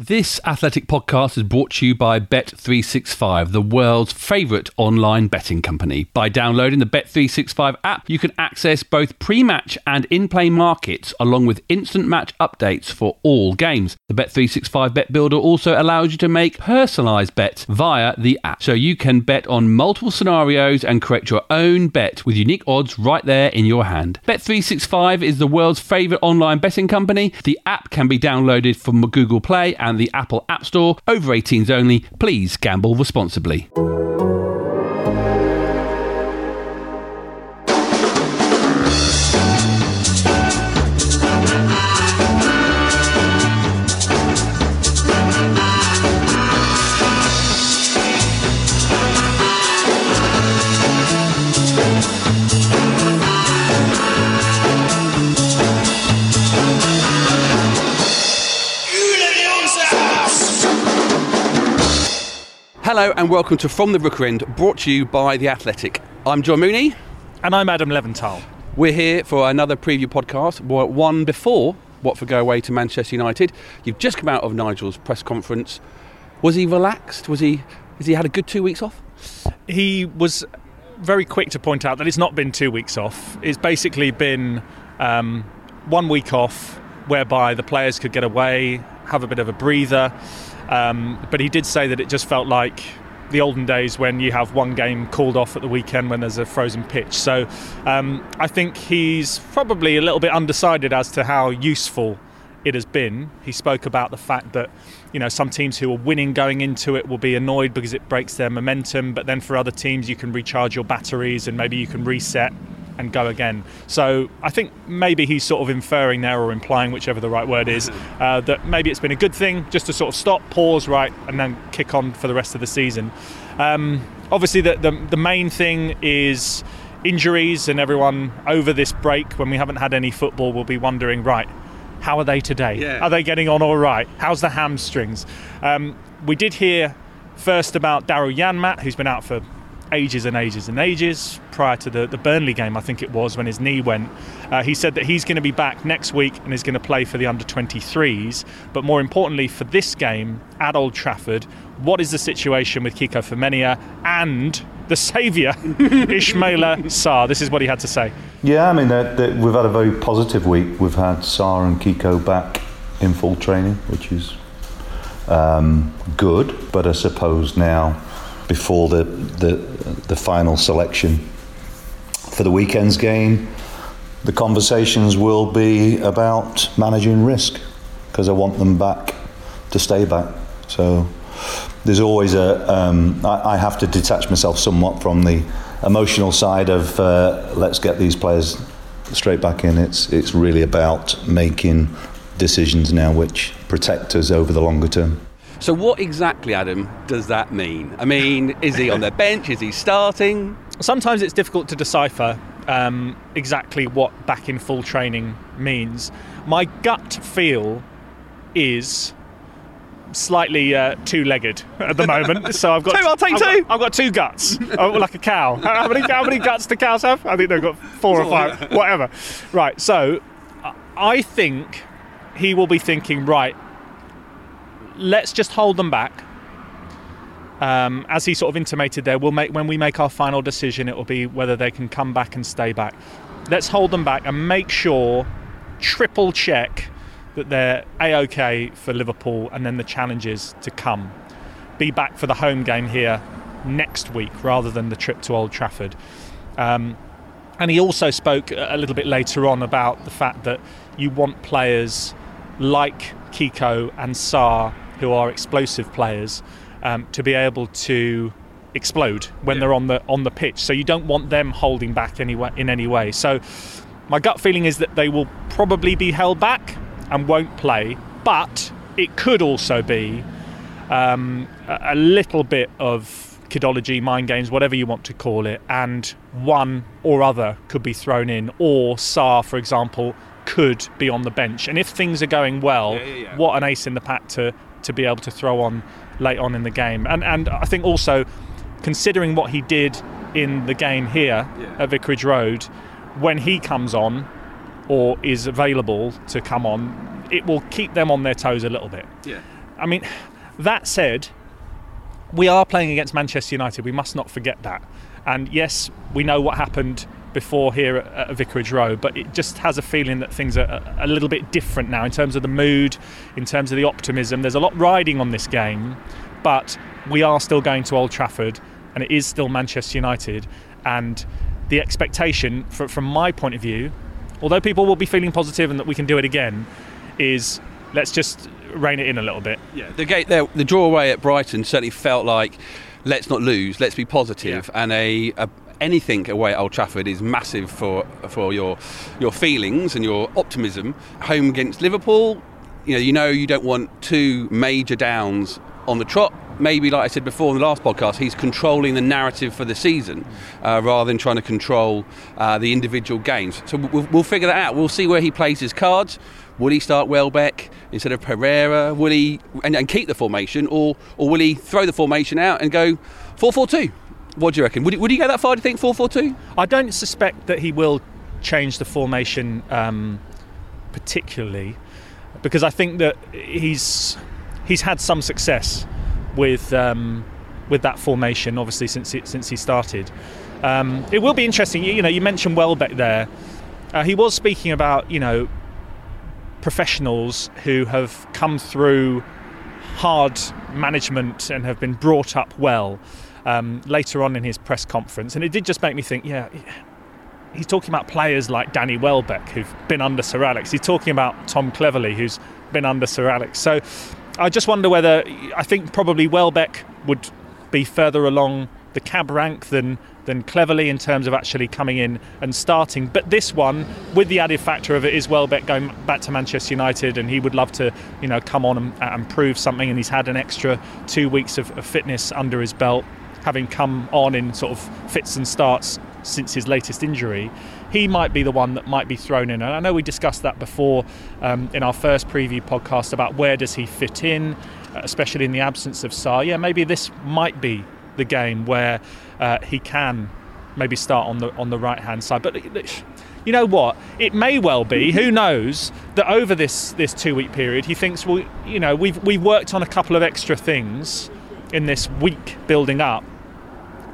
This athletic podcast is brought to you by Bet365, the world's favourite online betting company. By downloading the Bet365 app, you can access both pre match and in play markets, along with instant match updates for all games. The Bet365 Bet Builder also allows you to make personalised bets via the app, so you can bet on multiple scenarios and create your own bet with unique odds right there in your hand. Bet365 is the world's favourite online betting company. The app can be downloaded from Google Play and the Apple App Store. Over 18s only. Please gamble responsibly. Hello and welcome to From the Rookery End, brought to you by The Athletic. I'm John Mooney. And I'm Adam Leventhal. We're here for another preview podcast, one before Watford go away to Manchester United. You've just come out of Nigel's press conference. Was he relaxed? Was he? Has he had a good two weeks off? He was very quick to point out that it's not been two weeks off. It's basically been um, one week off, whereby the players could get away, have a bit of a breather. Um, but he did say that it just felt like the olden days when you have one game called off at the weekend when there's a frozen pitch. So um, I think he's probably a little bit undecided as to how useful it has been. He spoke about the fact that you know some teams who are winning going into it will be annoyed because it breaks their momentum, but then for other teams you can recharge your batteries and maybe you can reset and go again. So I think maybe he's sort of inferring there or implying, whichever the right word is, uh, that maybe it's been a good thing just to sort of stop, pause, right, and then kick on for the rest of the season. Um, obviously, the, the, the main thing is injuries, and everyone over this break, when we haven't had any football, will be wondering, right, how are they today? Yeah. Are they getting on all right? How's the hamstrings? Um, we did hear first about Daryl Janmaat, who's been out for ages and ages and ages prior to the, the Burnley game, I think it was, when his knee went. Uh, he said that he's going to be back next week and is going to play for the under 23s. But more importantly, for this game at Old Trafford, what is the situation with Kiko Femenia and the saviour, Ismaila Sarr? This is what he had to say. Yeah, I mean, they're, they're, we've had a very positive week. We've had Sarr and Kiko back in full training, which is um, good. But I suppose now before the, the, the final selection for the weekend's game, the conversations will be about managing risk because I want them back to stay back. So there's always a. Um, I, I have to detach myself somewhat from the emotional side of uh, let's get these players straight back in. It's it's really about making decisions now which protect us over the longer term. So, what exactly, Adam, does that mean? I mean, is he on the bench? Is he starting? Sometimes it's difficult to decipher um, exactly what back in full training means. My gut feel is slightly uh, two-legged at the moment. So I've got two. I'll take I've two. Got, I've got two guts, oh, like a cow. How many, how many guts do cows have? I think they've got four or five, whatever. Right. So I think he will be thinking, right, let's just hold them back. Um, as he sort of intimated there, we'll make when we make our final decision, it will be whether they can come back and stay back. Let's hold them back and make sure, triple check that they're a okay for Liverpool and then the challenges to come. Be back for the home game here next week rather than the trip to Old Trafford. Um, and he also spoke a little bit later on about the fact that you want players like Kiko and Sarr who are explosive players, um, to be able to explode when yeah. they're on the on the pitch. So you don't want them holding back anyway in any way. So my gut feeling is that they will probably be held back and won't play, but it could also be um, a, little bit of kidology, mind games, whatever you want to call it, and one or other could be thrown in, or Sarr, for example, could be on the bench. And if things are going well, yeah, yeah, what an ace in the pack to to be able to throw on late on in the game. And and I think also considering what he did in the game here yeah. at Vicarage Road, when he comes on or is available to come on, it will keep them on their toes a little bit. Yeah. I mean, that said, we are playing against Manchester United. We must not forget that. And yes, we know what happened before here at, at Vicarage Road, but it just has a feeling that things are a, a little bit different now in terms of the mood, in terms of the optimism. There's a lot riding on this game, but we are still going to Old Trafford, and it is still Manchester United. And the expectation, for, from my point of view, although people will be feeling positive and that we can do it again, is let's just rein it in a little bit. Yeah, the gate there, the draw away at Brighton certainly felt like let's not lose, let's be positive, Yeah. and a, a anything away at Old Trafford is massive for for your your feelings and your optimism. Home against Liverpool, you know, you know you don't want two major downs on the trot. Maybe, like I said before in the last podcast, he's controlling the narrative for the season uh, rather than trying to control uh, the individual games. So we'll, we'll figure that out. We'll see where he plays his cards. Will he start Welbeck instead of Pereyra? Will he and, and keep the formation, or or will he throw the formation out and go four four two? What do you reckon? Would he, would he go that far? Do you think four four two? I don't suspect that he will change the formation um, particularly because I think that he's he's had some success with um, with that formation. Obviously, since he, since he started, um, it will be interesting. You, you know, you mentioned Welbeck there. Uh, he was speaking about you know professionals who have come through hard management and have been brought up well. Um, later on in his press conference, and it did just make me think, yeah, he's talking about players like Danny Welbeck who've been under Sir Alex. He's talking about Tom Cleverley who's been under Sir Alex. So I just wonder whether I think probably Welbeck would be further along the cab rank than than Cleverley in terms of actually coming in and starting. But this one, with the added factor of it, is Welbeck going back to Manchester United, and he would love to, you know, come on and, and prove something. And he's had an extra two weeks of, of fitness under his belt, having come on in sort of fits and starts since his latest injury, he might be the one that might be thrown in. And I know we discussed that before um, in our first preview podcast about where does he fit in, uh, especially in the absence of Sarr. Yeah, maybe this might be the game where uh, he can maybe start on the on the right hand side. But you know what? It may well be. Who knows that over this this two week period, he thinks, well, you know, we've we've worked on a couple of extra things in this week building up.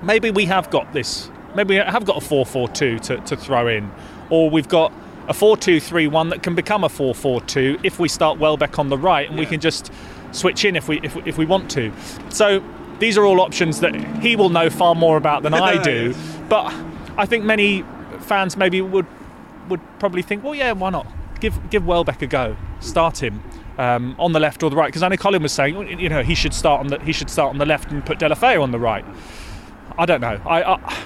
Maybe we have got this maybe we have got a 4-4-2 to, to throw in or we've got a 4-2-3-1 that can become a 4-4-2 if we start Welbeck on the right and yeah. we can just switch in if we if, if we want to so these are all options that he will know far more about than I oh, do but I think many fans maybe would would probably think well yeah why not give give Welbeck a go start him um, on the left or the right because I know Colin was saying you know he should start on the he should start on the left and put Deulofeu on the right I don't know I, I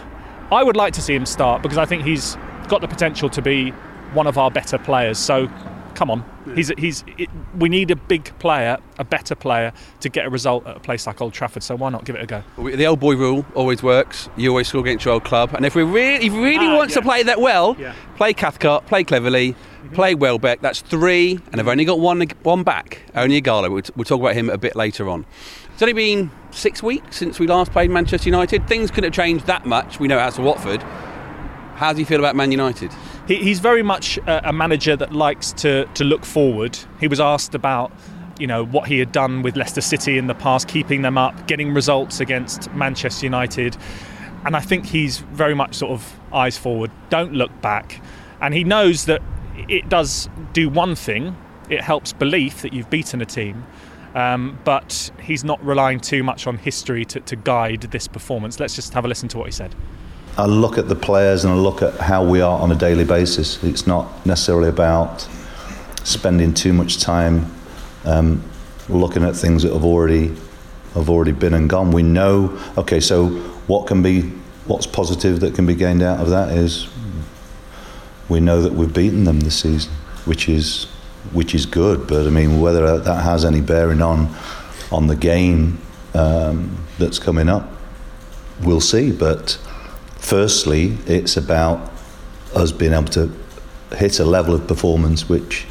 I would like to see him start because I think he's got the potential to be one of our better players. So, come on, yeah. he's he's. It, we need a big player, a better player, to get a result at a place like Old Trafford. So why not give it a go? The old boy rule always works. You always score against your old club, and if we really, if he really ah, wants yeah. to play that well, yeah. play Cathcart, play Cleverley. Mm-hmm. Play Welbeck, that's three, and I've only got one one back, only Ighalo. We'll, we'll talk about him a bit later on. It's only been six weeks since we last played Manchester United. Things couldn't have changed that much. We know as to Watford. How do you feel about Man United? He, he's very much a, a manager that likes to, to look forward. He was asked about you know what he had done with Leicester City in the past, keeping them up, getting results against Manchester United, and I think he's very much sort of eyes forward, don't look back, and he knows that it does do one thing: it helps belief that you've beaten a team, um, but he's not relying too much on history to, to guide this performance. Let's just have a listen to what he said. I look at the players and I look at how we are on a daily basis. It's not necessarily about spending too much time um, looking at things that have already have already been and gone. We know. Okay, so what can be what's positive that can be gained out of that is we know that we've beaten them this season, which is which is good. But I mean, whether that has any bearing on on the game um, that's coming up, we'll see. But firstly, it's about us being able to hit a level of performance which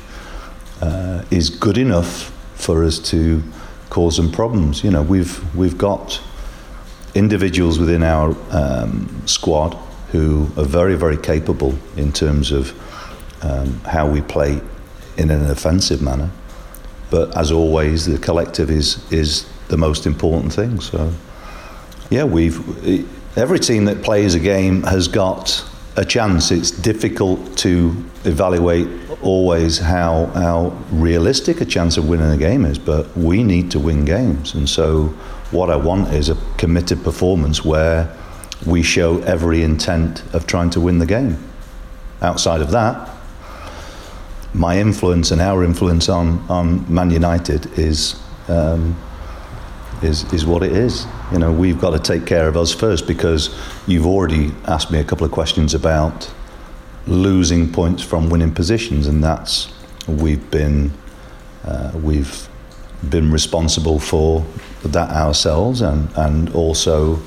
uh, is good enough for us to cause them problems. You know, we've we've got individuals within our um, squad who are very very capable in terms of um, how we play in an offensive manner. but as always, the collective is is the most important thing. So, yeah, we've every team that plays a game has got a chance. It's difficult to evaluate always how how realistic a chance of winning a game is, but we need to win games, and so what I want is a committed performance where we show every intent of trying to win the game. Outside of that, my influence and our influence on, on Man United is, um, is, is what it is. You know, we've got to take care of us first because you've already asked me a couple of questions about losing points from winning positions, and that's we've been uh, we've been responsible for that ourselves, and and also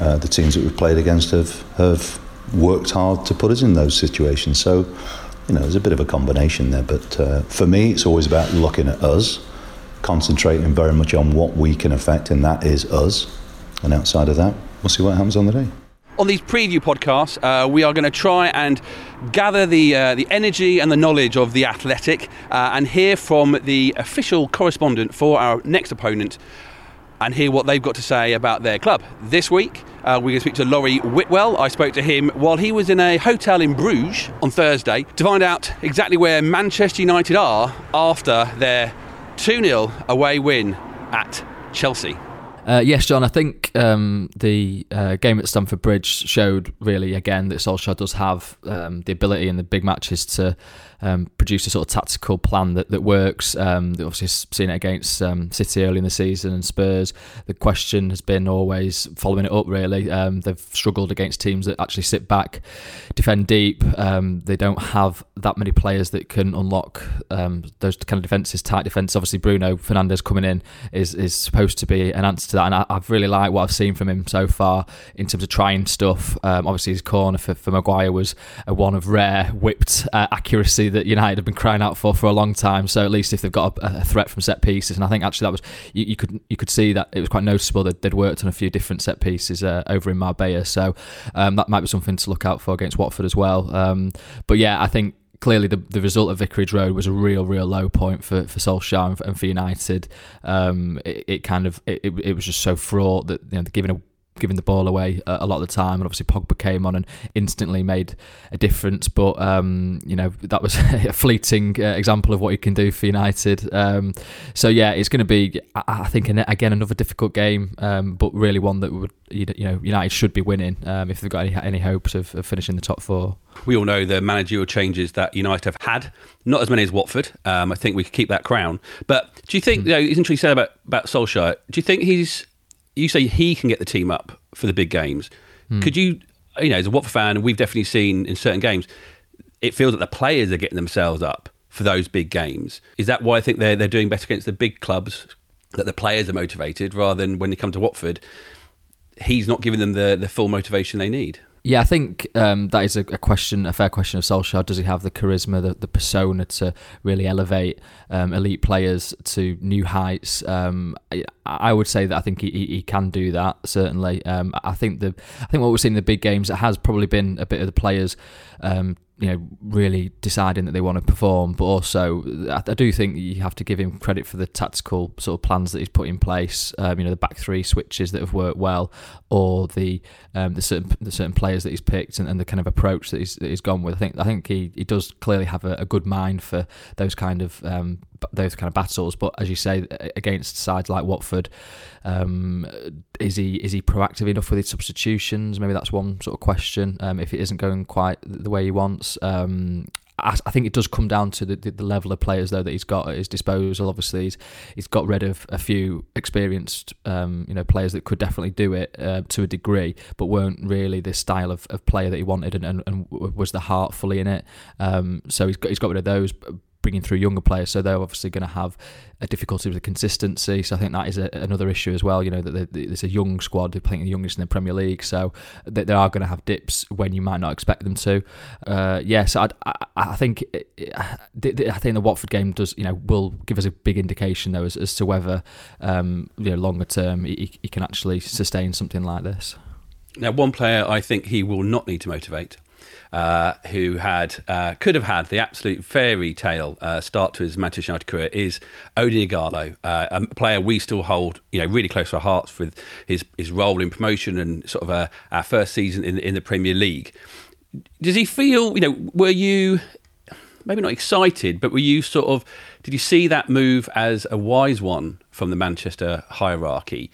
uh, the teams that we've played against have have worked hard to put us in those situations. So you know, there's a bit of a combination there. But uh, for me, it's always about looking at us, concentrating very much on what we can affect, and that is us. And outside of that, we'll see what happens on the day. On these preview podcasts, uh, we are going to try and gather the uh, the energy and the knowledge of the athletic, uh, and hear from the official correspondent for our next opponent, and hear what they've got to say about their club. This week, uh, we're going to speak to Laurie Whitwell. I spoke to him while he was in a hotel in Bruges on Thursday to find out exactly where Manchester United are after their 2 0 away win at Chelsea. Uh, yes, John. I think um, the uh, game at Stamford Bridge showed really again that Solskjaer does have um, the ability in the big matches to um, produce a sort of tactical plan that, that works. Um, obviously, seen it against um, City early in the season and Spurs. The question has been always following it up. Really, um, they've struggled against teams that actually sit back, defend deep. Um, they don't have that many players that can unlock those kind of defenses, tight defence. Obviously, Bruno Fernandes coming in is is supposed to be an answer to that, and I, have really liked what I've seen from him so far in terms of trying stuff. obviously, his corner for, for Maguire was a one of rare whipped uh, accuracy that United have been crying out for for a long time. So at least if they've got a, a threat from set pieces, and I think actually that was you, you, could you could see that it was quite noticeable that they'd worked on a few different set pieces uh, over in Marbella. So um, that might be something to look out for against Watford as well. Um, but yeah, I think clearly the, the result of Vicarage Road was a real, real low point for, for Solskjaer and for, United. Um, it, it, kind of it, it was just so fraught that you know giving a giving the ball away a, lot of the time, and obviously Pogba came on and instantly made a difference. But um, you know that was a fleeting uh, example of what he can do for United. Um, so yeah, it's going to be, I, think, again another difficult game, um, but really one that would you know United should be winning um, if they've got any, any hopes of, of, finishing the top four. We all know the managerial changes that United have had, not as many as Watford. Um, I think we could keep that crown. But do you think, mm. you know, it's interesting said about, about Solskjaer, do you think he's you say he can get the team up for the big games. Mm. Could you, you know, as a Watford fan, we've definitely seen in certain games, it feels that the players are getting themselves up for those big games. Is that why I think they're they're doing better against the big clubs? That the players are motivated rather than when they come to Watford, he's not giving them the the full motivation they need. Yeah, I think um, that is a, a, question, a fair question of Solskjaer. Does he have the charisma, the, the persona to really elevate um, elite players to new heights? Um, I, I, would say that I think he, he can do that certainly. Um, I think the I think what we've seen in the big games it has probably been a bit of the players um, you know, really deciding that they want to perform. But also, I, I, do think you have to give him credit for the tactical sort of plans that he's put in place. Um, you know, the back three switches that have worked well, or the um, the certain the certain players that he's picked, and, and the kind of approach that he's, that he's gone with. I think I think he, he does clearly have a, a good mind for those kind of um, those kind of battles. But as you say, against sides like Watford, um, is he is he proactive enough with his substitutions? Maybe that's one sort of question. Um, if it isn't going quite the way he wants. Um, I, think it does come down to the, the, the, level of players though that he's got at his disposal. Obviously, he's, he's got rid of a few experienced, um, you know, players that could definitely do it uh, to a degree, but weren't really the style of, of player that he wanted, and, and, and was the heart fully in it. Um, so he's got he's got rid of those bringing through younger players, so they're obviously going to have a difficulty with the consistency. So I think that is a, another issue as well. You know that it's a young squad, I think the youngest in the Premier League, so they, they are going to have dips when you might not expect them to. Uh, yes, yeah, so I, I think I think the Watford game does you know will give us a big indication though as, as to whether um, you know longer term he, he can actually sustain something like this. Now, one player I think he will not need to motivate uh, who had uh, could have had the absolute fairy tale uh, start to his Manchester United career, is Odion Ighalo, uh, a player we still hold, you know, really close to our hearts with his his role in promotion and sort of uh, our first season in in the Premier League. Does he feel? You know, were you maybe not excited, but were you sort of did you see that move as a wise one from the Manchester hierarchy?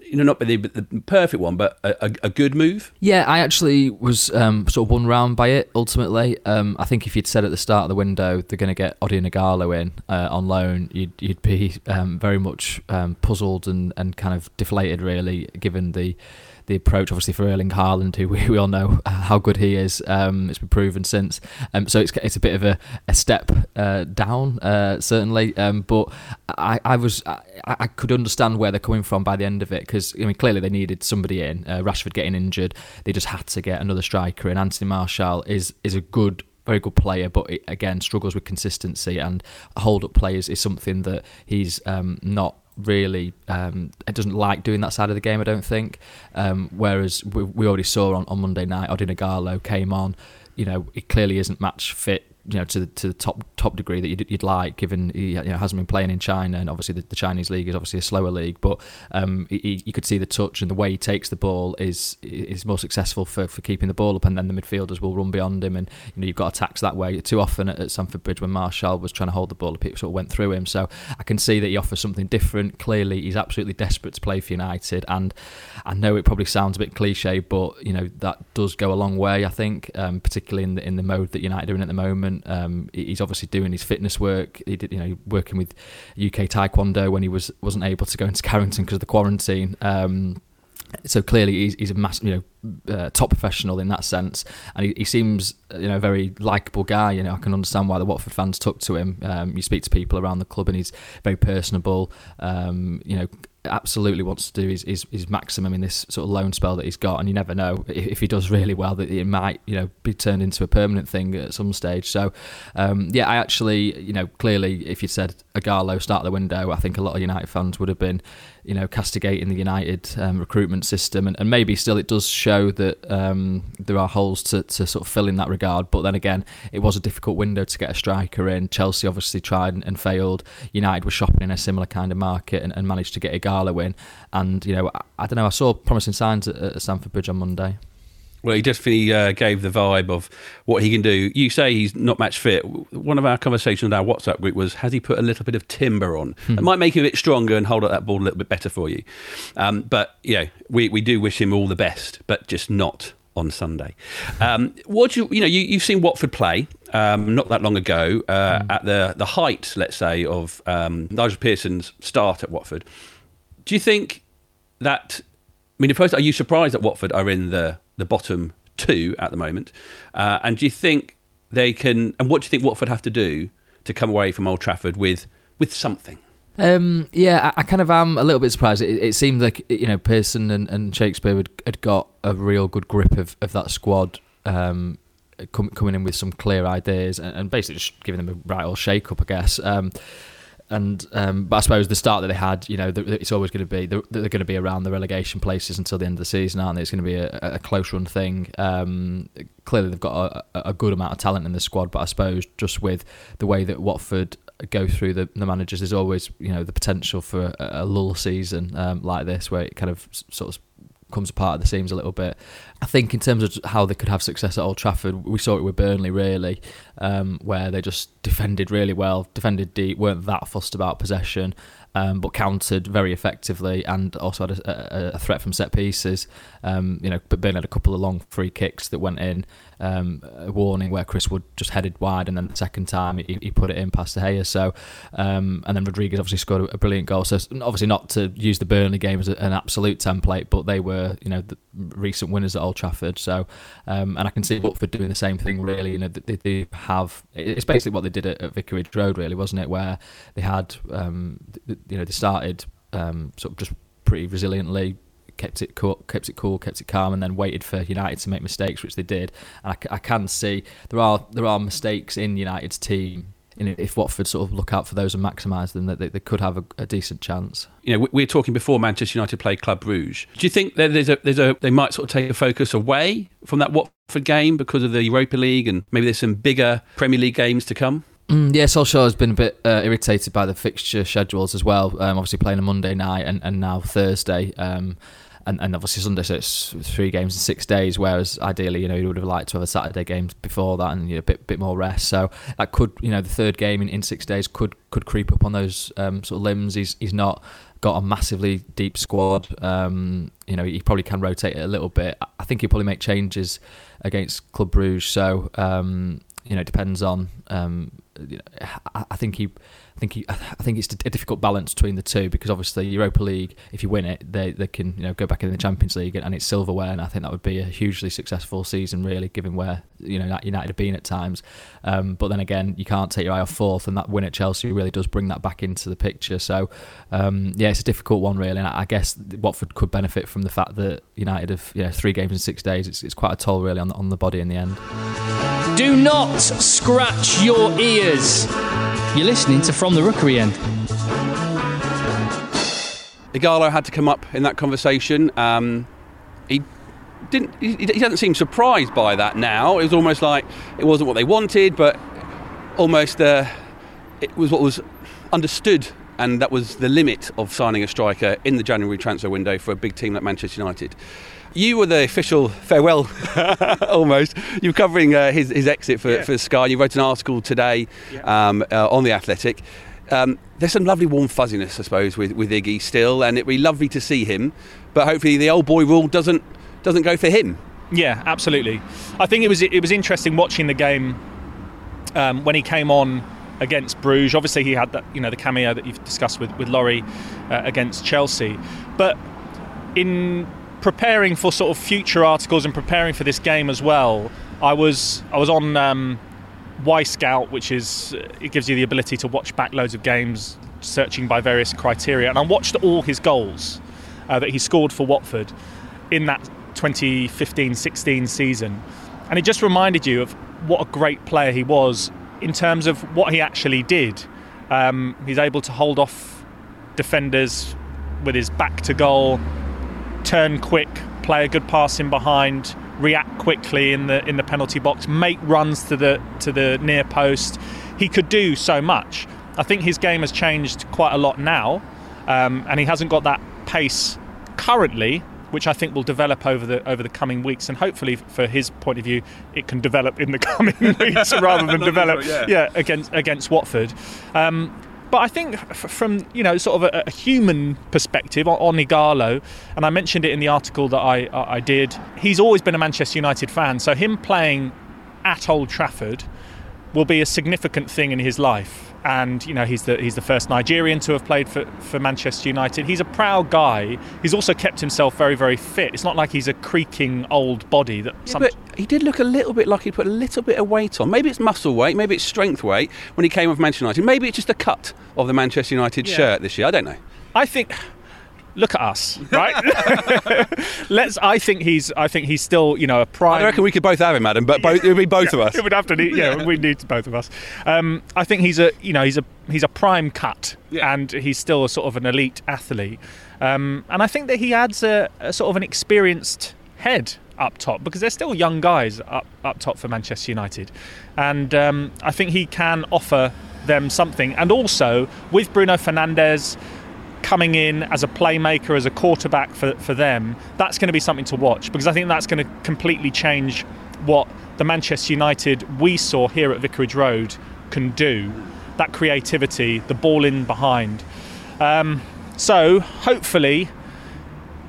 You know, not the, the perfect one, but a, a, good move. Yeah, I actually was um, sort of won round by it. Ultimately, um, I think if you'd said at the start of the window they're going to get Odion Ighalo in uh, on loan, you'd you'd be um, very much um, puzzled and, and kind of deflated, really, given the the approach, obviously for Erling Haaland, who we, we all know how good he is. Um, it's been proven since. Um, so it's it's a bit of a, a step uh, down, uh, certainly. Um, but I, I was I, I, could understand where they're coming from by the end of it because I mean clearly they needed somebody in. Uh, Rashford getting injured, they just had to get another striker. And Anthony Martial is is a good very good player, but again struggles with consistency and hold up players is something that he's um, not really um, it doesn't like doing that side of the game. I don't think. Um, whereas we, we, already saw on, on Monday night, Odion Ighalo came on. You know, he clearly isn't match fit you know to the, to the top top degree that you'd, you'd like, given he you know, hasn't been playing in China, and obviously the, the Chinese league is obviously a slower league. But um, he, you could see the touch and the way he takes the ball is is more successful for, for keeping the ball up, and then the midfielders will run beyond him, and you know you've got attacks that way. Too often at, at Stamford Bridge when Martial was trying to hold the ball, it sort of went through him. So I can see that he offers something different. Clearly, he's absolutely desperate to play for United, and I know it probably sounds a bit cliche, but you know that does go a long way. I think, um, particularly in the in the mode that United are in at the moment. Um, he's obviously doing his fitness work. He did, you know, working with UK Taekwondo when he was wasn't able to go into Carrington because of the quarantine. Um, so clearly he's, he's a mass, you know, uh, top professional in that sense, and he, he seems, you know, a very likable guy. You know, I can understand why the Watford fans took to him. Um, you speak to people around the club, and he's very personable. Um, you know, absolutely wants to do his, his, his, maximum in this sort of loan spell that he's got, and you never know if, he does really well that it might you know be turned into a permanent thing at some stage. So um, yeah, I actually you know clearly if you said Ighalo start the window, I think a lot of United fans would have been you know castigating the United um, recruitment system, and, and, maybe still it does show that um, there are holes to, to sort of fill in that regard. But then again, it was a difficult window to get a striker in. Chelsea obviously tried and, and failed. United were shopping in a similar kind of market and, and managed to get Ighalo in. And you know, I, I, don't know. I saw promising signs at, at Stamford Bridge on Monday. Well, he definitely uh, gave the vibe of what he can do. You say he's not match fit. One of our conversations on our WhatsApp group was, has he put a little bit of timber on? Hmm. It might make him a bit stronger and hold up that ball a little bit better for you. Um, but, yeah, we, we do wish him all the best, but just not on Sunday. Um, what you you know you, have seen Watford play um, not that long ago uh, mm. at the the height, let's say, of um, Nigel Pearson's start at Watford. Do you think that? I mean, first, are you surprised that Watford are in the the bottom two at the moment. Uh, and do you think they can? And what do you think Watford have to do to come away from Old Trafford with with something? Um, yeah, I, I, kind of am a little bit surprised. It, it seemed like you know Pearson and, and Shakespeare had, had, got a real good grip of, of that squad. Um, coming in with some clear ideas and, and, basically just giving them a right old shake up, I guess. Um, and um, but I suppose the start that they had, you know, it's always going to be they're, they're, going to be around the relegation places until the end of the season, aren't they? It's going to be a, a close run thing. Um, clearly, they've got a, a, good amount of talent in the squad, but I suppose just with the way that Watford go through the, the managers, there's always you know the potential for a, a lull season um, like this, where it kind of sort of comes apart at the seams a little bit. I think in terms of how they could have success at Old Trafford, we saw it with Burnley really, um, where they just defended really well, defended deep, weren't that fussed about possession, um, but countered very effectively and also had a, a, a threat from set pieces. Um, you know, but Burnley had a couple of long free kicks that went in um, a warning where Chris Wood just headed wide, and then the second time he, he put it in past De Gea. So, um, and then Rodriguez obviously scored a, brilliant goal. So obviously not to use the Burnley game as an absolute template, but they were you know the recent winners at Old Trafford. So, um, and I can see Watford doing the same thing. Really, you know they, they have it's basically what they did at, at Vicarage Road, really, wasn't it? Where they had um, you know they started um, sort of just pretty resiliently kept it cool, kept it cool, kept it calm, and then waited for United to make mistakes, which they did. And I, I can see there are there are mistakes in United's team you know, if Watford sort of look out for those and maximise them, that they, they could have a, a, decent chance. You know, we, we were talking before Manchester United play Club Brugge. Do you think that there's a there's a they might sort of take a focus away from that Watford game because of the Europa League and maybe there's some bigger Premier League games to come? Mm, yeah, Solskjaer has been a bit uh, irritated by the fixture schedules as well. Um, obviously playing a Monday night and, and now Thursday. Um, and, and obviously Sunday, so it's three games in six days. Whereas ideally, you know, you would have liked to have a Saturday game before that and you know, a bit bit more rest. So that could, you know, the third game in, in six days could could creep up on those um, sort of limbs. He's he's not got a massively deep squad. Um, you know, he probably can rotate it a little bit. I think he'll probably make changes against Club Bruges. So um, you know, it depends on. Um, you know, I think he I think he, I think it's a difficult balance between the two because obviously Europa League, if you win it, they, they can you know go back in the Champions League and it's silverware, and I think that would be a hugely successful season, really, given where you know United have been at times. Um, but then again, you can't take your eye off fourth, and that win at Chelsea really does bring that back into the picture. So um, yeah, it's a difficult one really, and I guess Watford could benefit from the fact that United have you know, three games in six days. It's, it's quite a toll really on on the body in the end. Do not scratch your ears. You're listening to From the Rookery End. Ighalo had to come up in that conversation. Um, he didn't. He, he, doesn't seem surprised by that now. It was almost like it wasn't what they wanted, but almost uh, it was what was understood, and that was the limit of signing a striker in the January transfer window for a big team like Manchester United. You were the official farewell, almost. You were covering uh, his, his exit for, yeah. for Sky. You wrote an article today yeah. um, uh, on The Athletic. Um, there's some lovely warm fuzziness, I suppose, with, with Iggy still, and it'd be lovely to see him. But hopefully, the old boy rule doesn't doesn't go for him. Yeah, absolutely. I think it was it was interesting watching the game um, when he came on against Bruges. Obviously, he had that you know the cameo that you've discussed with with Laurie uh, against Chelsea, but in preparing for sort of future articles and preparing for this game as well, I was I was on um, Wyscout, which is it gives you the ability to watch back loads of games, searching by various criteria, and I watched all his goals uh, that he scored for Watford in that 2015-16 season, and it just reminded you of what a great player he was in terms of what he actually did. Um, he's able to hold off defenders with his back to goal turn quick, play a good pass in behind, react quickly in the in the penalty box, make runs to the to the near post. He could do so much. I think his game has changed quite a lot now, um, and he hasn't got that pace currently, which I think will develop over the over the coming weeks, and hopefully, for his point of view, it can develop in the coming weeks rather than develop, yeah. yeah. against against Watford. Um, but I think from you know sort of a, a human perspective on, on Ighalo, and I mentioned it in the article that I, I did. He's always been a Manchester United fan, so him playing at Old Trafford will be a significant thing in his life and you know he's the he's the first Nigerian to have played for, for Manchester United. He's a proud guy. He's also kept himself very very fit. It's not like he's a creaking old body that. Yeah, but he did look a little bit like he put a little bit of weight on. Maybe it's muscle weight, maybe it's strength weight when he came off Manchester United. Maybe it's just the cut of the Manchester United yeah. shirt this year. I don't know. I think look at us, right? Let's. I think he's. I think he's still, you know, a prime. I reckon we could both have him, Adam. But both, it would be both yeah, of us. It would have to. Need, yeah, we need both of us. Um, I think he's a. You know, he's a. He's a prime cut, yeah. and he's still a sort of an elite athlete. Um, and I think that he adds a, a sort of an experienced head up top because they're still young guys up up top for Manchester United, and um, I think he can offer them something. And also with Bruno Fernandes coming in as a playmaker, as a quarterback for, for them, that's going to be something to watch because I think that's going to completely change what the Manchester United we saw here at Vicarage Road can do. That creativity, the ball in behind. Um, so hopefully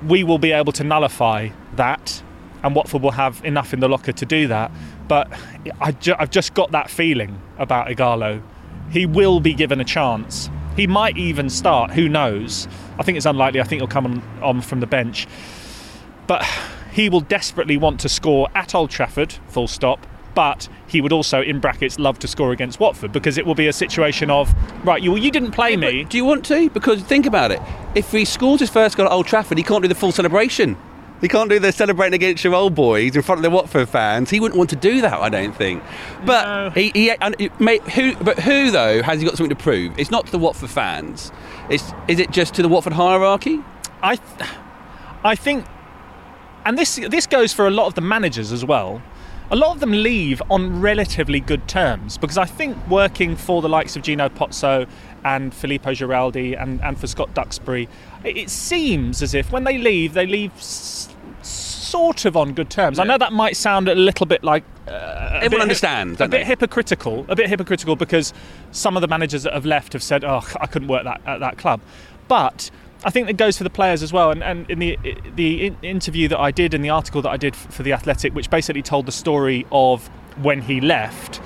we will be able to nullify that and Watford will have enough in the locker to do that. But I I've just got that feeling about Ighalo. He will be given a chance he might even start. Who knows? I think it's unlikely. I think he'll come on, on from the bench. But he will desperately want to score at Old Trafford, full stop. But he would also, in brackets, love to score against Watford because it will be a situation of, right, you, you didn't play yeah, me. Do you want to? Because think about it. If he scores his first goal at Old Trafford, he can't do the full celebration He can't do the celebrating against your old boys in front of the Watford fans. He wouldn't want to do that, I don't think. But No. he, he mate, who, but who though has he got something to prove? It's not to the Watford fans. It's is it just to the Watford hierarchy? I, th- I think, and this this goes for a lot of the managers as well. A lot of them leave on relatively good terms because I think working for the likes of Gino Pozzo and Filippo Giraldi and, and for Scott Duxbury, it, seems as if when they leave, they leave s- sort of on good terms. I know that might sound a little bit like uh, a Everyone bit- understands, a bit they? hypocritical, a bit hypocritical because some of the managers that have left have said, "Oh, I couldn't work that at that club," but I think it goes for the players as well. And, and in the the interview that I did and the article that I did for the Athletic, which basically told the story of when he left,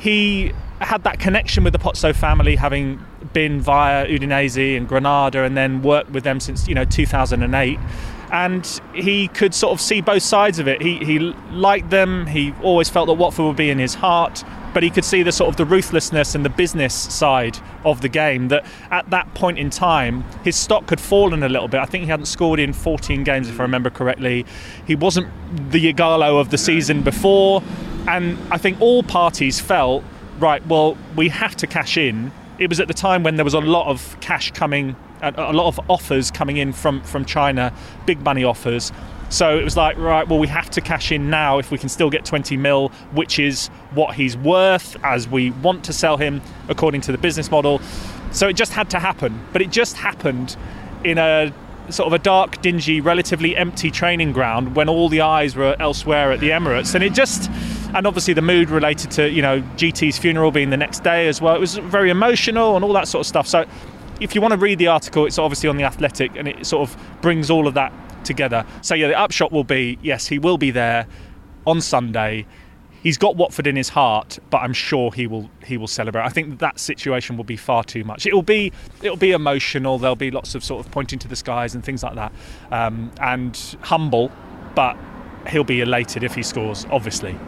he had that connection with the Pozzo family, having been via Udinese and Granada, and then worked with them since you know 2008. And he could sort of see both sides of it. He he liked them. He always felt that Watford would be in his heart, but he could see the sort of the ruthlessness and the business side of the game. That at that point in time, his stock had fallen a little bit. I think he hadn't scored in 14 games, if I remember correctly. He wasn't the Ighalo of the season before, and I think all parties felt right. Well, we have to cash in. It was at the time when there was a lot of cash coming, a a lot of offers coming in from from China, big money offers. So it was like, right, well, we have to cash in now if we can still get 20 mil, which is what he's worth as we want to sell him according to the business model. So it just had to happen. But it just happened in a sort of a dark, dingy, relatively empty training ground when all the eyes were elsewhere at the Emirates. And it just, and obviously the mood related to, you know, GT's funeral being the next day as well. It was very emotional and all that sort of stuff. So if you want to read the article, it's obviously on the Athletic, and it sort of brings all of that together. So yeah, the upshot will be yes, he will be there on Sunday. He's got Watford in his heart, but I'm sure he will he will celebrate. I think that situation will be far too much. It will be it will be emotional. There'll be lots of sort of pointing to the skies and things like that, um, and humble, but he'll be elated if he scores. Obviously,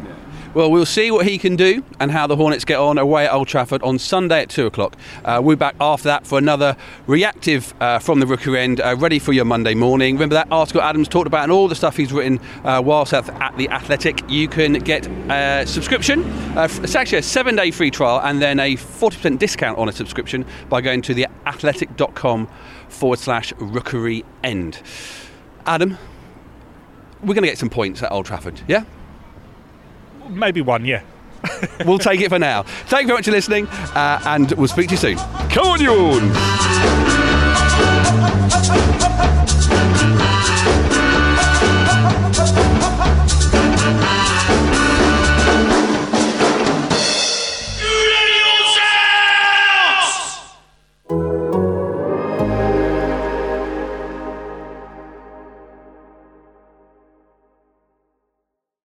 Well, we'll see what he can do and how the Hornets get on away at Old Trafford on Sunday at 2 o'clock. Uh, we'll be back after that for another reactive uh, from the Rookery end, uh, ready for your Monday morning. Remember that article Adam's talked about and all the stuff he's written uh, whilst at, at the Athletic? You can get a subscription. Uh, it's actually a seven day free trial and then a 40% discount on a subscription by going to theathletic.com forward slash Rookery end. Adam, we're going to get some points at Old Trafford, yeah? Maybe one. Yeah. we'll take it for now. Thank you very much for listening, uh, and we'll speak to you soon. Come on, you!